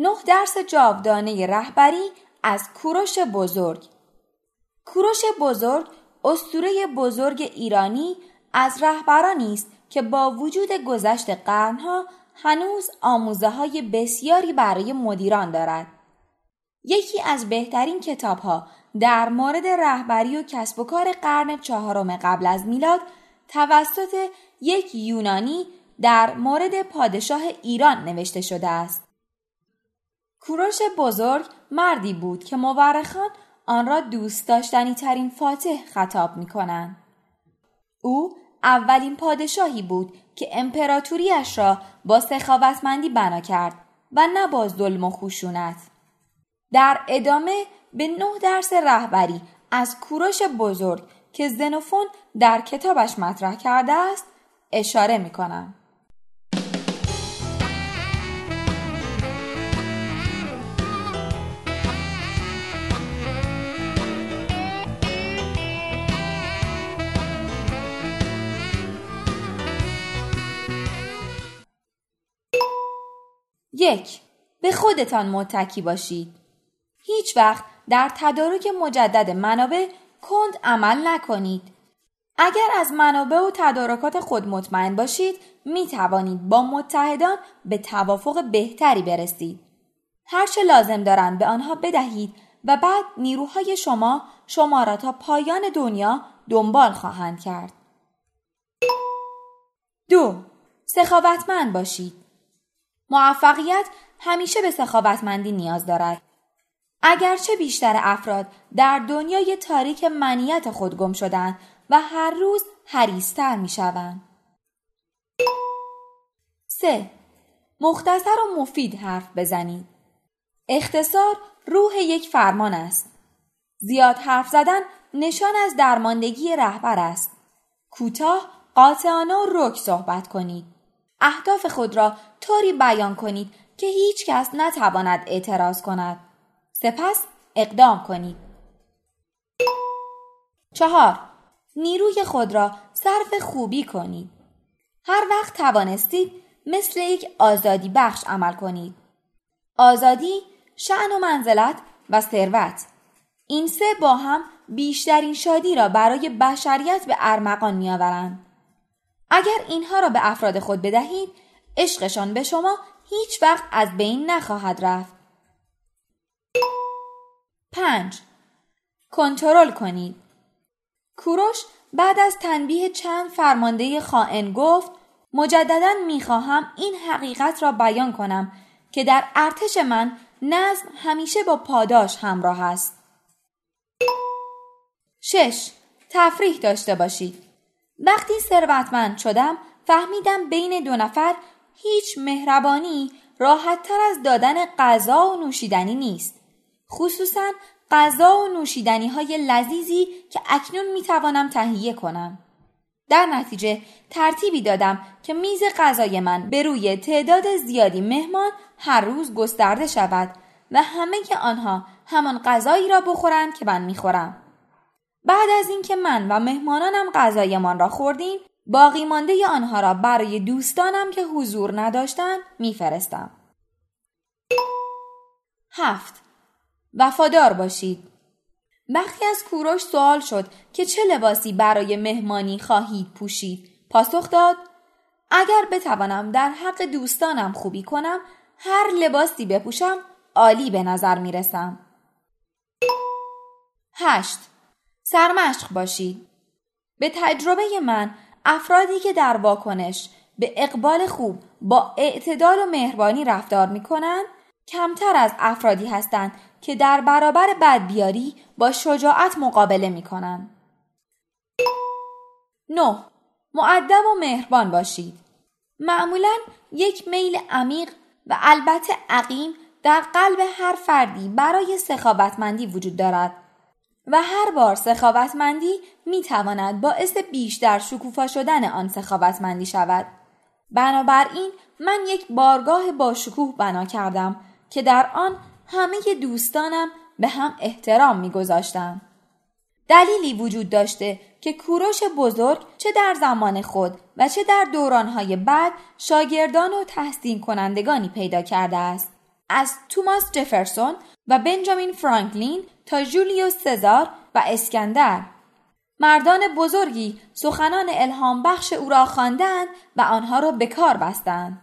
نه درس جاودانه رهبری از کوروش بزرگ کوروش بزرگ استوره بزرگ ایرانی از رهبرانی است که با وجود گذشت قرنها هنوز آموزه های بسیاری برای مدیران دارد. یکی از بهترین کتاب ها در مورد رهبری و کسب و کار قرن چهارم قبل از میلاد توسط یک یونانی در مورد پادشاه ایران نوشته شده است. کوروش بزرگ مردی بود که مورخان آن را دوست داشتنی ترین فاتح خطاب می کنند. او اولین پادشاهی بود که امپراتوریش را با سخاوتمندی بنا کرد و نه با ظلم و خشونت. در ادامه به نه درس رهبری از کوروش بزرگ که زنوفون در کتابش مطرح کرده است اشاره می کنم. یک به خودتان متکی باشید. هیچ وقت در تدارک مجدد منابع کند عمل نکنید. اگر از منابع و تدارکات خود مطمئن باشید می توانید با متحدان به توافق بهتری برسید. هرچه لازم دارند به آنها بدهید و بعد نیروهای شما شما را تا پایان دنیا دنبال خواهند کرد. دو سخاوتمند باشید. موفقیت همیشه به سخاوتمندی نیاز دارد. اگرچه بیشتر افراد در دنیای تاریک منیت خود گم شدند و هر روز حریستر می شوند. سه مختصر و مفید حرف بزنید. اختصار روح یک فرمان است. زیاد حرف زدن نشان از درماندگی رهبر است. کوتاه، قاطعانه و رک صحبت کنید. اهداف خود را طوری بیان کنید که هیچ کس نتواند اعتراض کند. سپس اقدام کنید. چهار نیروی خود را صرف خوبی کنید. هر وقت توانستید مثل یک آزادی بخش عمل کنید. آزادی، شعن و منزلت و ثروت. این سه با هم بیشترین شادی را برای بشریت به ارمغان میآورند. اگر اینها را به افراد خود بدهید عشقشان به شما هیچ وقت از بین نخواهد رفت. پنج کنترل کنید. کوروش بعد از تنبیه چند فرمانده خائن گفت مجددا می‌خواهم این حقیقت را بیان کنم که در ارتش من نظم همیشه با پاداش همراه است. شش تفریح داشته باشید. وقتی ثروتمند شدم فهمیدم بین دو نفر هیچ مهربانی راحت تر از دادن غذا و نوشیدنی نیست. خصوصا غذا و نوشیدنی های لذیذی که اکنون می توانم تهیه کنم. در نتیجه ترتیبی دادم که میز غذای من به روی تعداد زیادی مهمان هر روز گسترده شود و همه آنها همان غذایی را بخورند که من می‌خورم. بعد از اینکه من و مهمانانم غذایمان را خوردیم باقی مانده آنها را برای دوستانم که حضور نداشتند میفرستم. هفت وفادار باشید. وقتی از کوروش سوال شد که چه لباسی برای مهمانی خواهید پوشید پاسخ داد اگر بتوانم در حق دوستانم خوبی کنم هر لباسی بپوشم عالی به نظر می رسم. هشت سرمشق باشید. به تجربه من افرادی که در واکنش به اقبال خوب با اعتدال و مهربانی رفتار می کنند کمتر از افرادی هستند که در برابر بدبیاری با شجاعت مقابله می کنند. 9. معدب و مهربان باشید. معمولا یک میل عمیق و البته عقیم در قلب هر فردی برای سخاوتمندی وجود دارد و هر بار سخاوتمندی می تواند باعث بیشتر شکوفا شدن آن سخاوتمندی شود. بنابراین من یک بارگاه با شکوه بنا کردم که در آن همه دوستانم به هم احترام میگذاشتم. دلیلی وجود داشته که کوروش بزرگ چه در زمان خود و چه در دورانهای بعد شاگردان و تحسین کنندگانی پیدا کرده است. از توماس جفرسون و بنجامین فرانکلین تا جولیوس سزار و اسکندر. مردان بزرگی سخنان الهام بخش او را خواندند و آنها را به کار بستند.